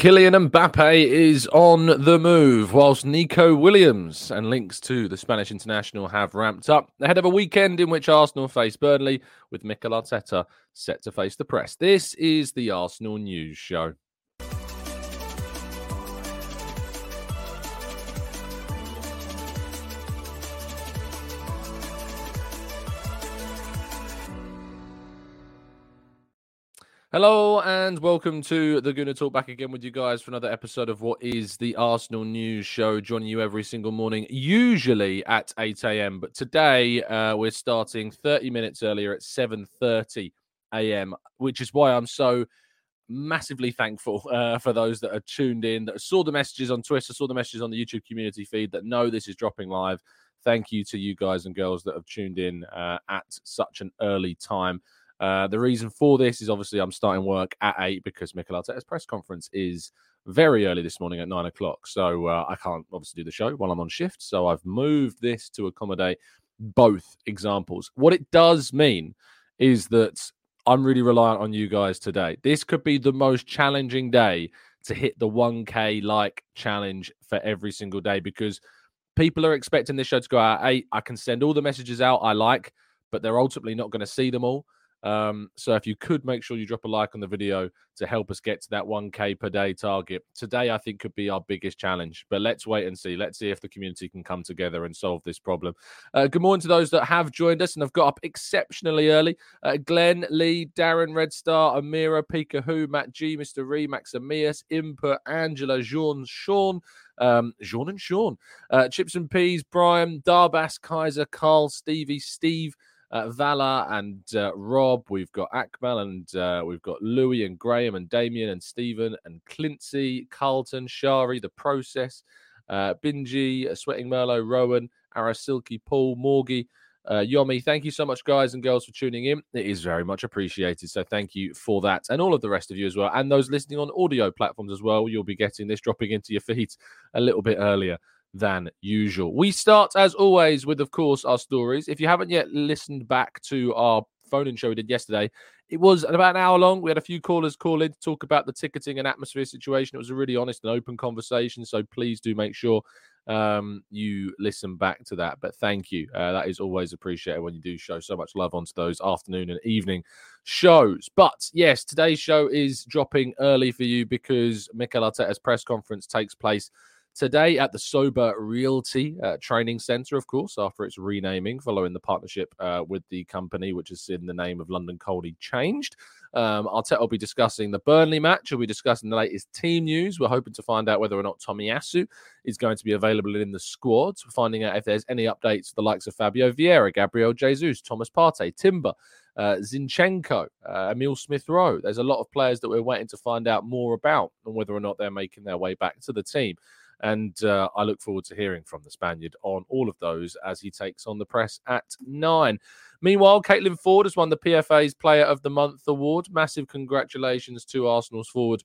Kylian Mbappe is on the move, whilst Nico Williams and links to the Spanish international have ramped up ahead of a weekend in which Arsenal face Burnley, with Mikel Arteta set to face the press. This is the Arsenal News Show. Hello and welcome to the Gooner Talk back again with you guys for another episode of what is the Arsenal News Show, joining you every single morning, usually at 8 a.m. But today uh, we're starting 30 minutes earlier at 7:30 a.m., which is why I'm so massively thankful uh, for those that are tuned in, that saw the messages on Twitter, saw the messages on the YouTube community feed, that know this is dropping live. Thank you to you guys and girls that have tuned in uh, at such an early time. Uh, the reason for this is obviously I'm starting work at eight because Mikel Arteta's press conference is very early this morning at nine o'clock. So uh, I can't obviously do the show while I'm on shift. So I've moved this to accommodate both examples. What it does mean is that I'm really reliant on you guys today. This could be the most challenging day to hit the 1K like challenge for every single day because people are expecting this show to go out at eight. I can send all the messages out I like, but they're ultimately not going to see them all. Um, so if you could make sure you drop a like on the video to help us get to that 1k per day target today, I think could be our biggest challenge. But let's wait and see. Let's see if the community can come together and solve this problem. Uh, good morning to those that have joined us and have got up exceptionally early. Uh, Glenn, Lee, Darren, Red Star, Amira, Pika Who, Matt G, Mr. Ree, Maximius, Input, Angela, Jean, Sean. Um, Jean and Sean, uh, Chips and Peas, Brian, Darbas, Kaiser, Carl, Stevie, Steve, uh, Vala and uh, Rob. We've got Akmal and uh, we've got Louis and Graham and Damien and Stephen and Clincy, Carlton, Shari, The Process, uh, Binji, uh, Sweating Merlot, Rowan, Arasilki, Paul, Morgie. Uh, Yomi, thank you so much, guys and girls, for tuning in. It is very much appreciated. So, thank you for that. And all of the rest of you as well. And those listening on audio platforms as well. You'll be getting this dropping into your feeds a little bit earlier than usual. We start, as always, with, of course, our stories. If you haven't yet listened back to our phone in show we did yesterday, it was about an hour long. We had a few callers call in to talk about the ticketing and atmosphere situation. It was a really honest and open conversation. So please do make sure um, you listen back to that. But thank you. Uh, that is always appreciated when you do show so much love onto those afternoon and evening shows. But yes, today's show is dropping early for you because Mikel Arteta's press conference takes place today at the Sobha Realty uh, Training Centre, of course, after its renaming following the partnership uh, with the company, which has seen the name of London Colney changed. Um, Arteta will be discussing the Burnley match. We'll be discussing the latest team news. We're hoping to find out whether or not Tomiyasu is going to be available in the squad. Finding out if there's any updates for the likes of Fabio Vieira, Gabriel Jesus, Thomas Partey, Timber, uh, Zinchenko, uh, Emil Smith Rowe. There's a lot of players that we're waiting to find out more about and whether or not they're making their way back to the team. And uh, I look forward to hearing from the Spaniard on all of those as he takes on the press at nine. Meanwhile, Caitlin Foord has won the PFA's Player of the Month award. Massive congratulations to Arsenal's forward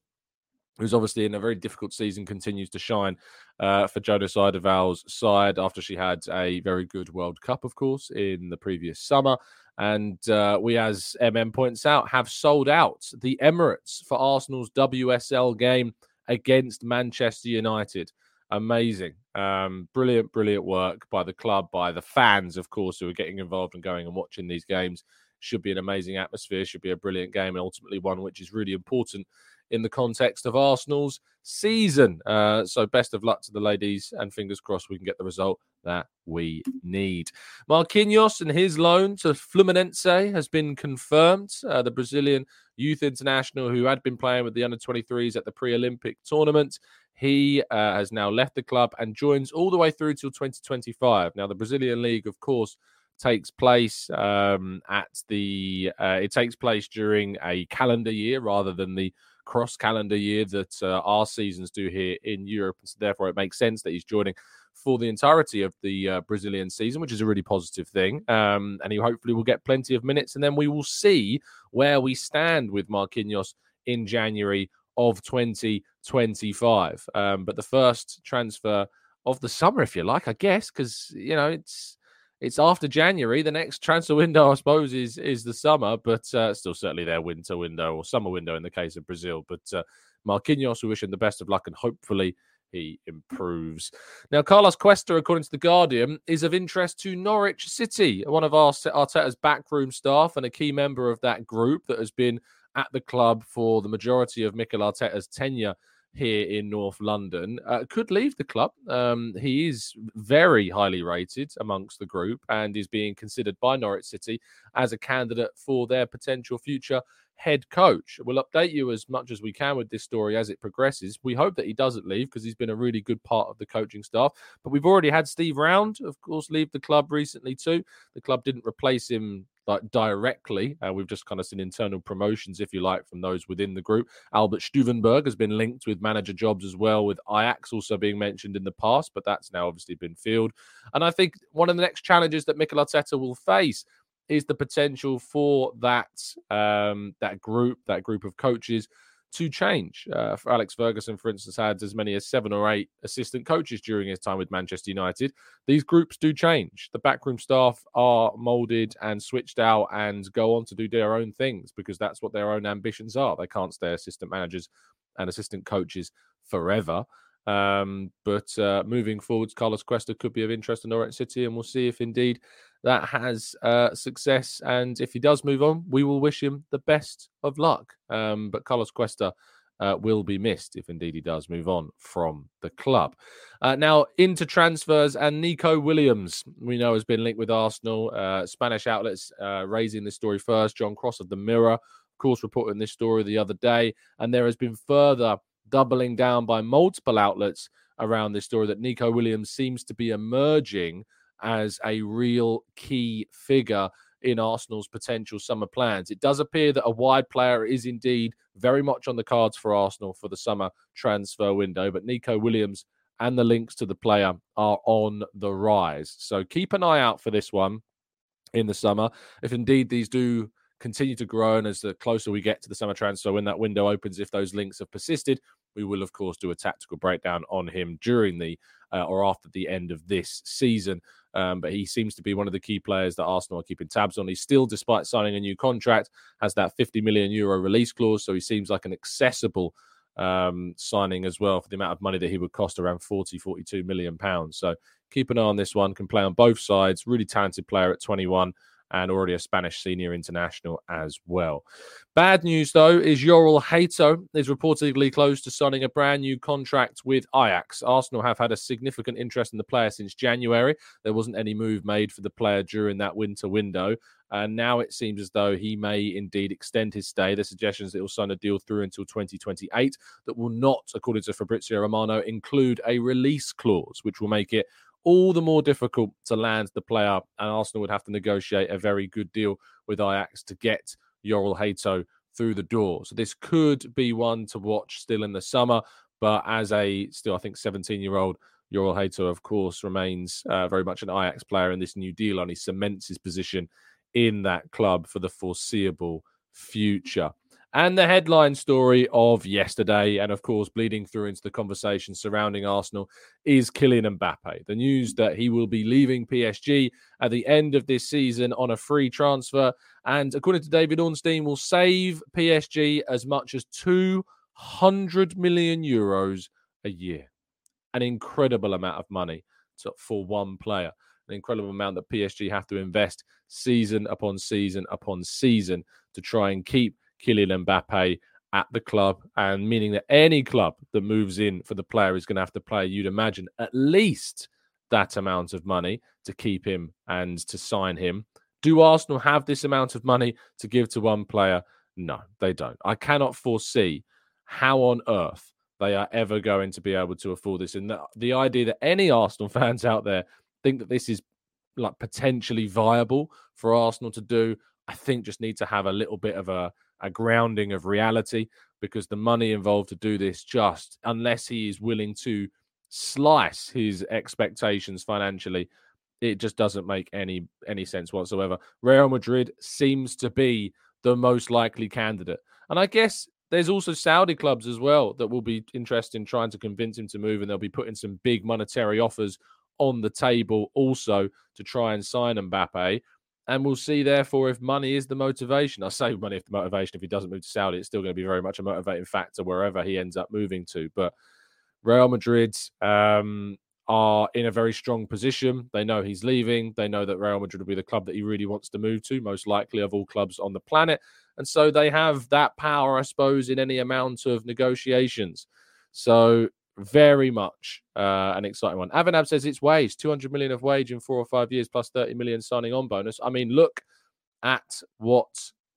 who's obviously in a very difficult season, continues to shine uh, for Jonas Eidevall's side after she had a very good World Cup, of course, in the previous summer. And uh, we, as MM points out, have sold out the Emirates for Arsenal's WSL game against Manchester United. Amazing. Um, brilliant, brilliant work by the club, by the fans, of course, who are getting involved and going and watching these games. Should be an amazing atmosphere, should be a brilliant game, and ultimately one which is really important in the context of Arsenal's season. Uh, so, best of luck to the ladies, and fingers crossed we can get the result that we need. Marquinhos and his loan to Fluminense has been confirmed. Uh, the Brazilian youth international, who had been playing with the under 23s at the pre Olympic tournament, he uh, has now left the club and joins all the way through till 2025. Now, the Brazilian league, of course, takes place um, at the uh, it takes place during a calendar year rather than the cross calendar year that uh, our seasons do here in Europe. So therefore, it makes sense that he's joining for the entirety of the uh, Brazilian season, which is a really positive thing. Um, and he hopefully will get plenty of minutes. And then we will see where we stand with Marquinhos in January of 2025. Um, but the first transfer of the summer, if you like, I guess, because, you know, it's it's after January. The next transfer window, I suppose, is is the summer, but uh, still certainly their winter window or summer window in the case of Brazil. But uh, Marquinhos, we wish him the best of luck, and hopefully he improves. Now, Carlos Cuesta, according to the Guardian, is of interest to Norwich City, one of our Arteta's backroom staff and a key member of that group that has been at the club for the majority of Mikel Arteta's tenure here in North London, uh, could leave the club. Um, he is very highly rated amongst the group and is being considered by Norwich City as a candidate for their potential future head coach. We'll update you as much as we can with this story as it progresses. We hope that he doesn't leave because he's been a really good part of the coaching staff. But we've already had Steve Round, of course, leave the club recently too. The club didn't replace him like directly. Uh, we've just kind of seen internal promotions, if you like, from those within the group. Albert Stuivenberg has been linked with manager jobs as well, with Ajax also being mentioned in the past, but that's now obviously been filled. And I think one of the next challenges that Mikel Arteta will face is the potential for that um, that group, that group of coaches to change. Uh, Alex Ferguson, for instance, had as many as seven or eight assistant coaches during his time with Manchester United. These groups do change. The backroom staff are molded and switched out and go on to do their own things because that's what their own ambitions are. They can't stay assistant managers and assistant coaches forever. Um, but uh, moving forwards, Carlos Cuesta could be of interest to Norwich City, and we'll see if indeed that has uh, success. And if he does move on, we will wish him the best of luck. Um, but Carlos Cuesta uh, will be missed if indeed he does move on from the club. Uh, now, into transfers, and Nico Williams, we know, has been linked with Arsenal. Uh, Spanish outlets uh, raising this story first. John Cross of the Mirror, of course, reporting this story the other day. And there has been further doubling down by multiple outlets around this story that Nico Williams seems to be emerging as a real key figure in Arsenal's potential summer plans. It does appear that a wide player is indeed very much on the cards for Arsenal for the summer transfer window, but Nico Williams and the links to the player are on the rise. So keep an eye out for this one in the summer. If indeed these do continue to grow. And as the closer we get to the summer transfer, when that window opens, if those links have persisted, we will of course do a tactical breakdown on him during the uh, or after the end of this season. Um, but he seems to be one of the key players that Arsenal are keeping tabs on. He still, despite signing a new contract, has that 50 million euro release clause. So he seems like an accessible um, signing as well for the amount of money that he would cost around 40, 42 million pounds. So keep an eye on this one. Can play on both sides. Really talented player at 21 and already a Spanish senior international as well. Bad news, though, is Jorrel Hato is reportedly close to signing a brand new contract with Ajax. Arsenal have had a significant interest in the player since January. There wasn't any move made for the player during that winter window. And now it seems as though he may indeed extend his stay. The suggestions that he'll sign a deal through until 2028 that will not, according to Fabrizio Romano, include a release clause, which will make it all the more difficult to land the player, and Arsenal would have to negotiate a very good deal with Ajax to get Jorrel Hato through the door. So this could be one to watch still in the summer, but as a still, I think, 17 year old, Jorrel Hato, of course, remains uh, very much an Ajax player in this new deal, and he cements his position in that club for the foreseeable future. And the headline story of yesterday, and of course, bleeding through into the conversation surrounding Arsenal, is Kylian Mbappe. The news that he will be leaving PSG at the end of this season on a free transfer. And according to David Ornstein, will save PSG as much as 200 million euros a year. An incredible amount of money for one player. An incredible amount that PSG have to invest season upon season upon season to try and keep Kylian Mbappe at the club, and meaning that any club that moves in for the player is going to have to pay, you'd imagine, at least that amount of money to keep him and to sign him. Do Arsenal have this amount of money to give to one player? No, they don't. I cannot foresee how on earth they are ever going to be able to afford this. And the, the idea that any Arsenal fans out there think that this is like potentially viable for Arsenal to do, I think just need to have a little bit of a a grounding of reality because the money involved to do this just unless he is willing to slice his expectations financially it just doesn't make any any sense whatsoever. Real madrid seems to be the most likely candidate. And i guess there's also saudi clubs as well that will be interested in trying to convince him to move and they'll be putting some big monetary offers on the table also to try and sign mbappe and we'll see, therefore, if money is the motivation. I say money if the motivation. If he doesn't move to Saudi, it's still going to be very much a motivating factor wherever he ends up moving to. But Real Madrid um, are in a very strong position. They know he's leaving. They know that Real Madrid will be the club that he really wants to move to, most likely of all clubs on the planet. And so they have that power, I suppose, in any amount of negotiations. So very much uh, an exciting one. Avanab says it's wage 200 million of wage in four or five years plus 30 million signing on bonus. I mean, look at what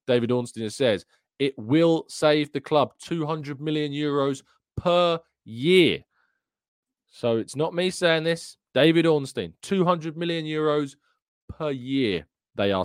David Ornstein says. It will save the club 200 million euros per year. So it's not me saying this. David Ornstein, 200 million euros per year. They are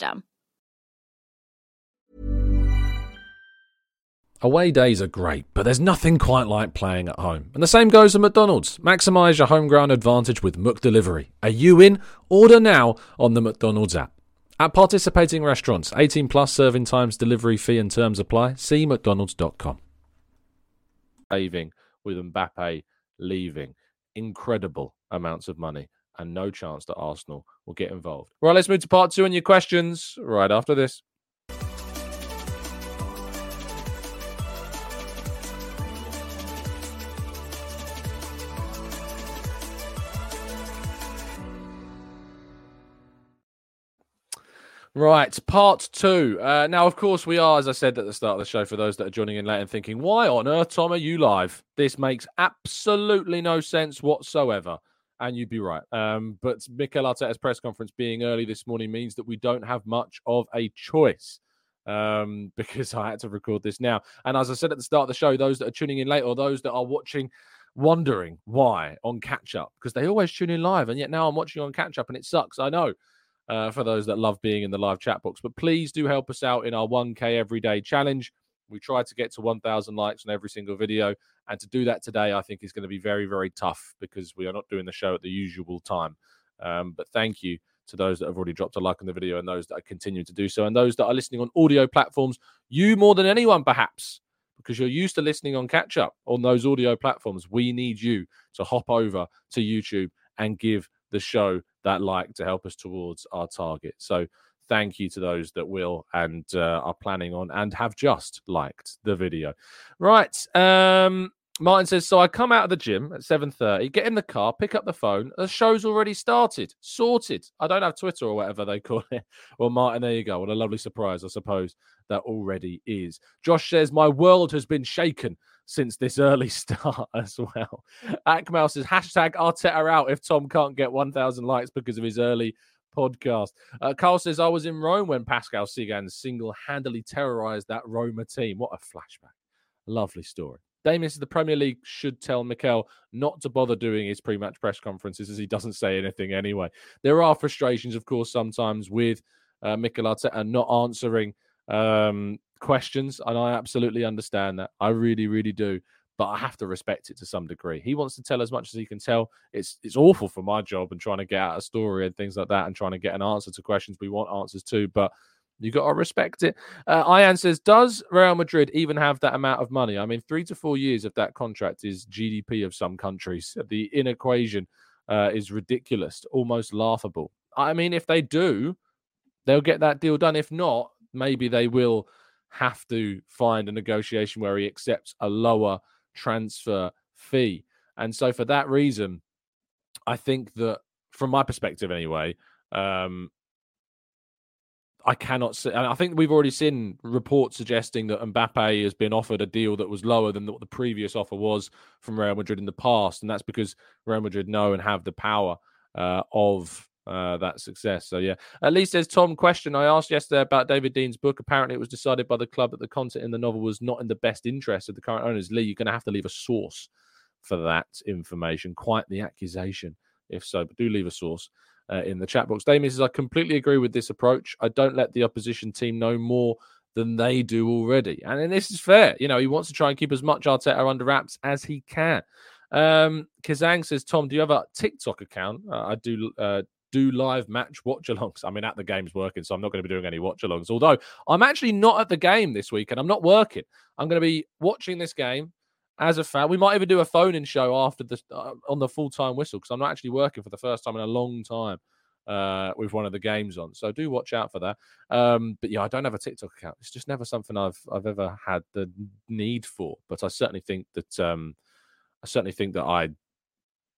system. Away days are great, but there's nothing quite like playing at home. And the same goes for McDonald's. Maximise your home ground advantage with Mook Delivery. Are you in? Order now on the McDonald's app. At participating restaurants, 18 plus serving times, delivery fee and terms apply. See McDonald's.com. Saving with Mbappe leaving. Incredible amounts of money and no chance that Arsenal will get involved. Right, let's move to part two and your questions right after this. Right, part two. Uh, now, of course, we are, as I said at the start of the show, for those that are joining in late and thinking, why on earth, Tom, are you live? This makes absolutely no sense whatsoever and you'd be right. Um, but Mikel Arteta's press conference being early this morning means that we don't have much of a choice um, because I had to record this now. And as I said at the start of the show, those that are tuning in late or those that are watching, wondering why on catch up, because they always tune in live, and yet now I'm watching on catch up, and it sucks. I know. Uh, for those that love being in the live chat box, but please do help us out in our 1K everyday challenge. We try to get to 1,000 likes on every single video. And to do that today, I think is going to be very, very tough because we are not doing the show at the usual time. Um, but thank you to those that have already dropped a like on the video and those that are continuing to do so. And those that are listening on audio platforms, you more than anyone, perhaps, because you're used to listening on catch up on those audio platforms. We need you to hop over to YouTube and give the show that like to help us towards our target. So thank you to those that will and uh, are planning on and have just liked the video. Right. Um, Martin says, so I come out of the gym at 7.30, get in the car, pick up the phone. The show's already started, sorted. I don't have Twitter or whatever they call it. Well, Martin, there you go. What a lovely surprise, I suppose, that already is. Josh says, my world has been shaken since this early start as well. Akmal says, hashtag Arteta out if Tom can't get 1,000 likes because of his early podcast. Uh, Carl says, I was in Rome when Pascal Cygan single-handedly terrorized that Roma team. What a flashback. Lovely story. Damien says the Premier League should tell Mikel not to bother doing his pre-match press conferences as he doesn't say anything anyway. There are frustrations, of course, sometimes with uh, Mikel Arteta and not answering um, questions, and I absolutely understand that. I really, really do. But I have to respect it to some degree. He wants to tell as much as he can tell. It's it's awful for my job and trying to get out a story and things like that, and trying to get an answer to questions we want answers to. But you got to respect it. Uh, Ian says, does Real Madrid even have that amount of money? I mean, three to four years of that contract is GDP of some countries. The in equation uh, is ridiculous, almost laughable. I mean, if they do, they'll get that deal done. If not, maybe they will have to find a negotiation where he accepts a lower transfer fee. And so, for that reason, I think that, from my perspective anyway, um, I cannot see. I think we've already seen reports suggesting that Mbappe has been offered a deal that was lower than what the previous offer was from Real Madrid in the past, and that's because Real Madrid know and have the power uh, of uh, that success. So yeah, at least there's Tom. Question I asked yesterday about David Dein's book. Apparently, it was decided by the club that the content in the novel was not in the best interest of the current owners. Lee, you're going to have to leave a source for that information. Quite the accusation, if so. But do leave a source uh, in the chat box. Damien says, I completely agree with this approach. I don't let the opposition team know more than they do already. And, and this is fair. You know, he wants to try and keep as much Arteta under wraps as he can. Um, Kazang says, Tom, do you have a TikTok account? Uh, I do. Uh, do live match watch alongs. I mean, at the game's working, so I'm not going to be doing any watch alongs. Although I'm actually not at the game this week and I'm not working. I'm going to be watching this game as a fan. We might even do a phone in show after the uh, on the full time whistle because I'm not actually working for the first time in a long time uh, with one of the games on. So do watch out for that. Um, but yeah, I don't have a TikTok account. It's just never something I've I've ever had the need for. But I certainly think that um, I certainly think that I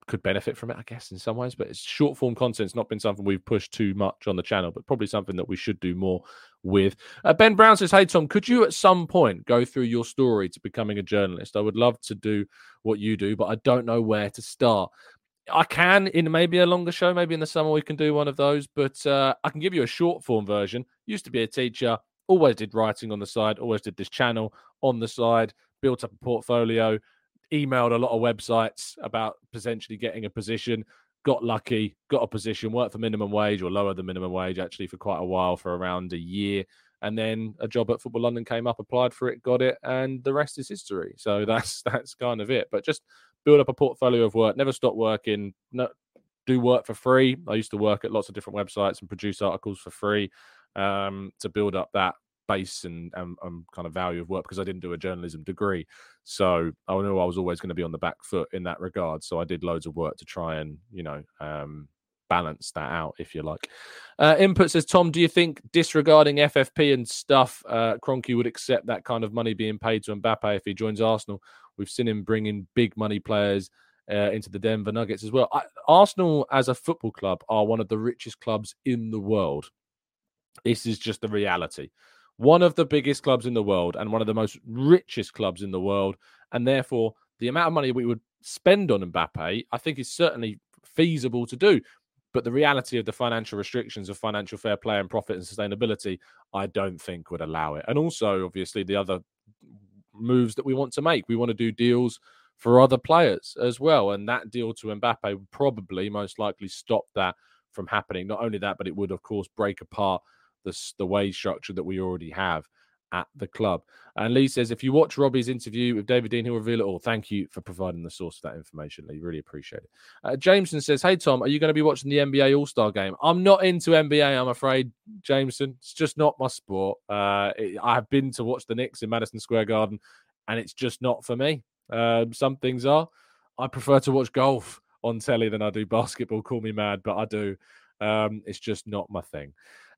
could benefit from it, I guess, in some ways. But it's short form content. It's not been something we've pushed too much on the channel, but probably something that we should do more with. Uh, ben Brown says, Hey, Tom, could you at some point go through your story to becoming a journalist? I would love to do what you do, but I don't know where to start. I can in maybe a longer show, maybe in the summer we can do one of those, but uh, I can give you a short form version. Used to be a teacher, always did writing on the side, always did this channel on the side, built up a portfolio, emailed a lot of websites about potentially getting a position. Got lucky, got a position, worked for minimum wage or lower than minimum wage actually for quite a while, for around a year. And then a job at Football London came up, applied for it, got it, and the rest is history. So that's that's kind of it. But just build up a portfolio of work, never stop working, no, do work for free. I used to work at lots of different websites and produce articles for free um, to build up that and, and, and, kind of value of work because I didn't do a journalism degree. So I knew I was always going to be on the back foot in that regard. So I did loads of work to try and, you know, um, balance that out, if you like. Uh, input says, Tom, do you think disregarding FFP and stuff, uh, Kroenke would accept that kind of money being paid to Mbappe if he joins Arsenal? We've seen him bring in big money players. Uh, into the Denver Nuggets as well. I, Arsenal, as a football club, are one of the richest clubs in the world. This is just the reality one of the biggest clubs in the world and one of the most richest clubs in the world. And therefore, the amount of money we would spend on Mbappe, I think, is certainly feasible to do. But the reality of the financial restrictions of financial fair play and profit and sustainability, I don't think would allow it. And also, obviously, the other moves that we want to make. We want to do deals for other players as well. And that deal to Mbappe would probably most likely stop that from happening. Not only that, but it would, of course, break apart the, the wage structure that we already have at the club. And Lee says, if you watch Robbie's interview with David Dein, he'll reveal it all. Thank you for providing the source of that information, Lee. Really appreciate it. Uh, Jameson says, Hey, Tom, are you going to be watching the NBA All Star game? I'm not into NBA, I'm afraid, Jameson. It's just not my sport. Uh, it, I've been to watch the Knicks in Madison Square Garden, and it's just not for me. Uh, some things are. I prefer to watch golf on telly than I do basketball. Call me mad, but I do. Um, it's just not my thing.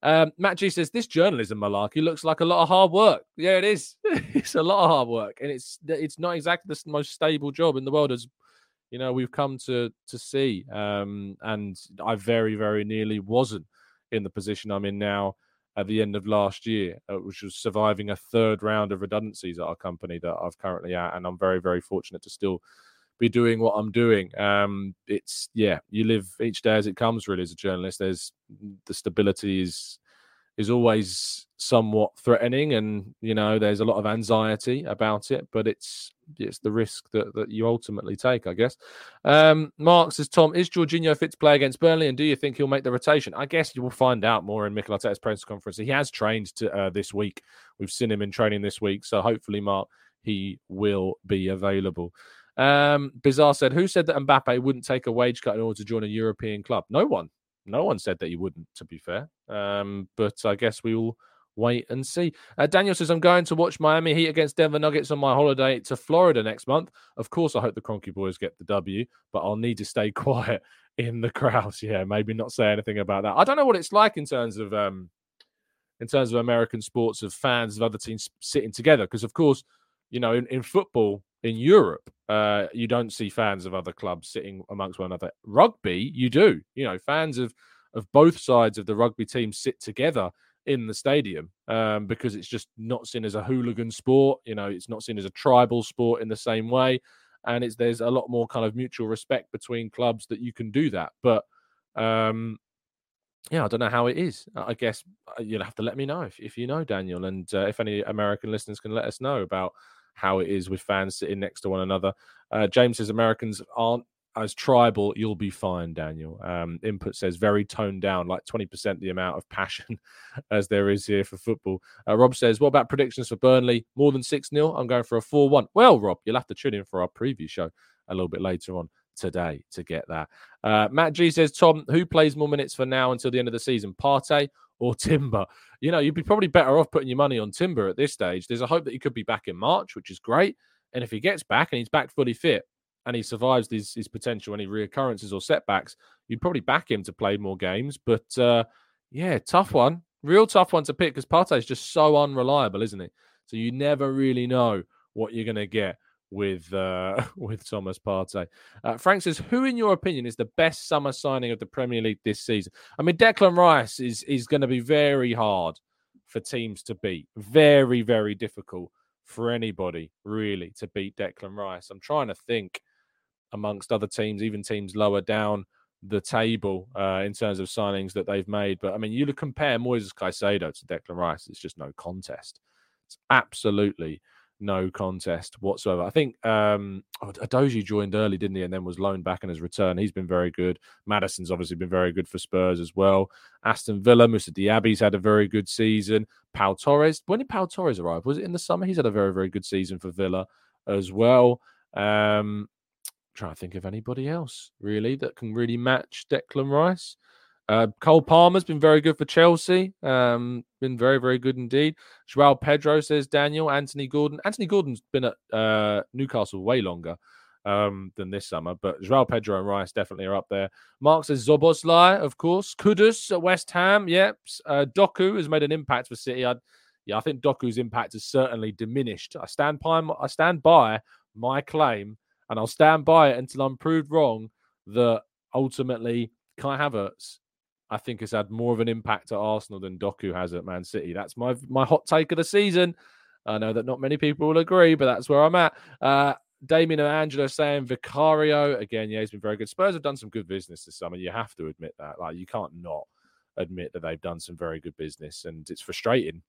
Um, Matt G says this journalism malarkey looks like a lot of hard work. Yeah, it is. it's a lot of hard work, and it's it's not exactly the most stable job in the world as you know we've come to to see. Um, and I very very nearly wasn't in the position I'm in now at the end of last year, uh, which was surviving a third round of redundancies at our company that I've currently at, and I'm very very fortunate to still be doing what I'm doing. Um, it's yeah, you live each day as it comes. Really, as a journalist, there's the stability is is always somewhat threatening, and you know there's a lot of anxiety about it. But it's it's the risk that, that you ultimately take, I guess. Um, Mark says, Tom, is Jorginho fit to play against Burnley, and do you think he'll make the rotation? I guess you will find out more in Mikel Arteta's press conference. He has trained to, uh, this week. We've seen him in training this week, so hopefully, Mark, he will be available. Um, Bizarre said, Who said that Mbappe wouldn't take a wage cut in order to join a European club? No one. No one said that he wouldn't, to be fair. Um, but I guess we will wait and see. Uh, Daniel says, I'm going to watch Miami Heat against Denver Nuggets on my holiday to Florida next month. Of course, I hope the Kroenke boys get the W, but I'll need to stay quiet in the crowds. Yeah, maybe not say anything about that. I don't know what it's like in terms of um, in terms of American sports of fans of other teams sitting together. Because of course, you know, in, in football, in Europe, uh, you don't see fans of other clubs sitting amongst one another. Rugby, you do. You know, fans of of both sides of the rugby team sit together in the stadium um, because it's just not seen as a hooligan sport. You know, it's not seen as a tribal sport in the same way, and it's there's a lot more kind of mutual respect between clubs that you can do that. But um, yeah, I don't know how it is. I guess uh, you'll have to let me know if, if you know, Daniel, and uh, if any American listeners can let us know about how it is with fans sitting next to one another. Uh, James says Americans aren't as tribal, you'll be fine, Daniel. Um, input says very toned down, like 20% the amount of passion as there is here for football. Uh, Rob says, What about predictions for Burnley? More than 6 0? I'm going for a 4 1. Well, Rob, you'll have to tune in for our preview show a little bit later on today to get that. Uh, Matt G says, Tom, who plays more minutes for now until the end of the season, Partey or Timber? You know, you'd be probably better off putting your money on Timber at this stage. There's a hope that he could be back in March, which is great. And if he gets back and he's back fully fit and he survives his, his potential any reoccurrences or setbacks, you'd probably back him to play more games. But uh, yeah, tough one. Real tough one to pick because Partey is just so unreliable, isn't it? So you never really know what you're going to get with uh, with Thomas Partey. Uh, Frank says, "Who, in your opinion, is the best summer signing of the Premier League this season?" I mean, Declan Rice is is going to be very hard for teams to beat. Very, very difficult for anybody really to beat Declan Rice. I'm trying to think amongst other teams, even teams lower down the table uh, in terms of signings that they've made. But I mean, you compare Moises Caicedo to Declan Rice, it's just no contest. It's absolutely no contest whatsoever. I think um oh, Udogie joined early, didn't he? And then was loaned back in his return. He's been very good. Maddison's obviously been very good for Spurs as well. Aston Villa, Moussa Diaby's had a very good season. Pau Torres, when did Pau Torres arrive? Was it in the summer? He's had a very, very good season for Villa as well. Um trying to think of anybody else really that can really match Declan Rice. Uh, Cole Palmer's been very good for Chelsea. Um, been very, very good indeed. Joao Pedro says Daniel. Anthony Gordon. Anthony Gordon's been at uh, Newcastle way longer um, than this summer, but Joao Pedro and Rice definitely are up there. Mark says Szoboszlai, of course. Kudus at West Ham. Yep. Uh, Doku has made an impact for City. I, yeah, I think Doku's impact has certainly diminished. I stand by. I stand by my claim, and I'll stand by it until I'm proved wrong that ultimately Kai Havertz I think has had more of an impact at Arsenal than Doku has at Man City. That's my my hot take of the season. I know that not many people will agree, but that's where I'm at. Uh, Damien and Angelo saying Vicario again. Yeah, he's been very good. Spurs have done some good business this summer. You have to admit that. Like you can't not admit that they've done some very good business, and it's frustrating.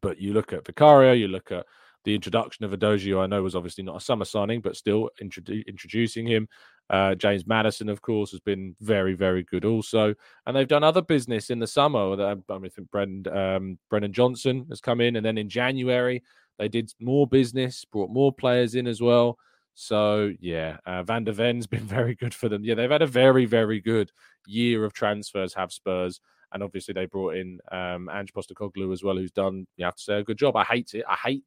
But you look at Vicario, you look at the introduction of Udogie, I know was obviously not a summer signing, but still introdu- introducing him. Uh, James Maddison, of course, has been very, very good also. And they've done other business in the summer. I mean, I think Brendan, um, Brennan Johnson has come in. And then in January, they did more business, brought more players in as well. So, yeah, uh, Van der Ven's been very good for them. Yeah, they've had a very, very good year of transfers, have Spurs. And obviously, they brought in um, Ange Postecoglou as well, who's done, you have to say, a good job. I hate it. I hate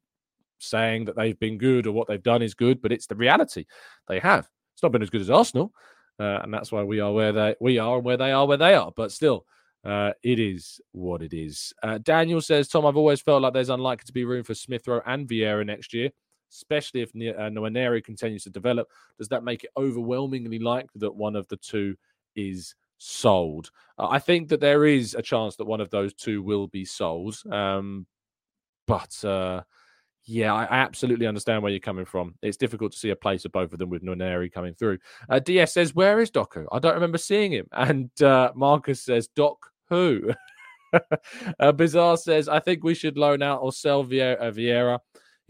saying that they've been good or what they've done is good, but it's the reality. They have. It's not been as good as Arsenal, uh, and that's why we are where they we are and where they are where they are. But still, Uh, it is what it is. Uh, Daniel says, Tom, I've always felt like there's unlikely to be room for Smith Rowe and Vieira next year, especially if uh, Nwaneri continues to develop. Does that make it overwhelmingly likely that one of the two is sold? Uh, I think that there is a chance that one of those two will be sold. Um, but uh, yeah, I, absolutely understand where you're coming from. It's difficult to see a place of both of them with Nwaneri coming through. Uh, DS says, Where is Doku? I don't remember seeing him. And uh, Marcus says, Doc who? uh, Bizarre says, I think we should loan out or sell Vieira.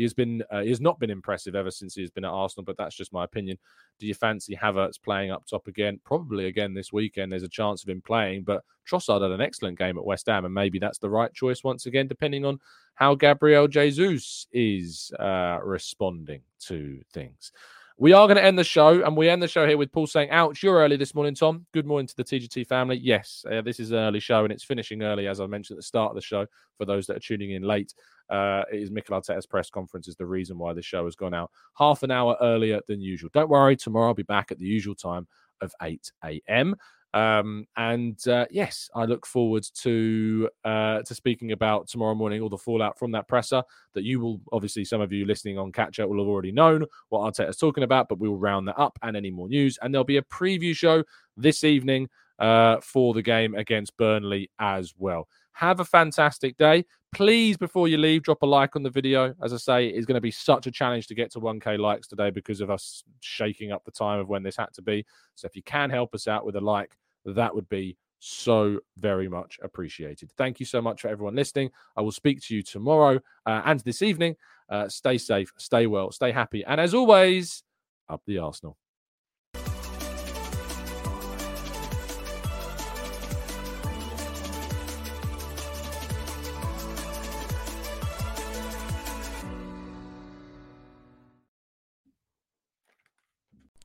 He has been, uh, he has not been impressive ever since he's been at Arsenal, but that's just my opinion. Do you fancy Havertz playing up top again? Probably again this weekend. There's a chance of him playing, but Trossard had an excellent game at West Ham, and maybe that's the right choice once again, depending on how Gabriel Jesus is uh, responding to things. We are going to end the show, and we end the show here with Paul saying, Ouch, you're early this morning, Tom. Good morning to the TGT family. Yes, uh, this is an early show, and it's finishing early, as I mentioned at the start of the show. For those that are tuning in late, uh, it is Mikel Arteta's press conference is the reason why the show has gone out half an hour earlier than usual. Don't worry, tomorrow I'll be back at the usual time of 8 a.m. Um, and uh, yes, I look forward to uh, to speaking about tomorrow morning all the fallout from that presser that you will obviously some of you listening on catch up will have already known what Arteta's talking about, but we will round that up and any more news. And there'll be a preview show this evening uh, for the game against Burnley as well. Have a fantastic day. Please, before you leave, drop a like on the video. As I say, it's going to be such a challenge to get to 1K likes today because of us shaking up the time of when this had to be. So if you can help us out with a like, that would be so very much appreciated. Thank you so much for everyone listening. I will speak to you tomorrow uh, and this evening. Uh, stay safe, stay well, stay happy. And as always, up the Arsenal.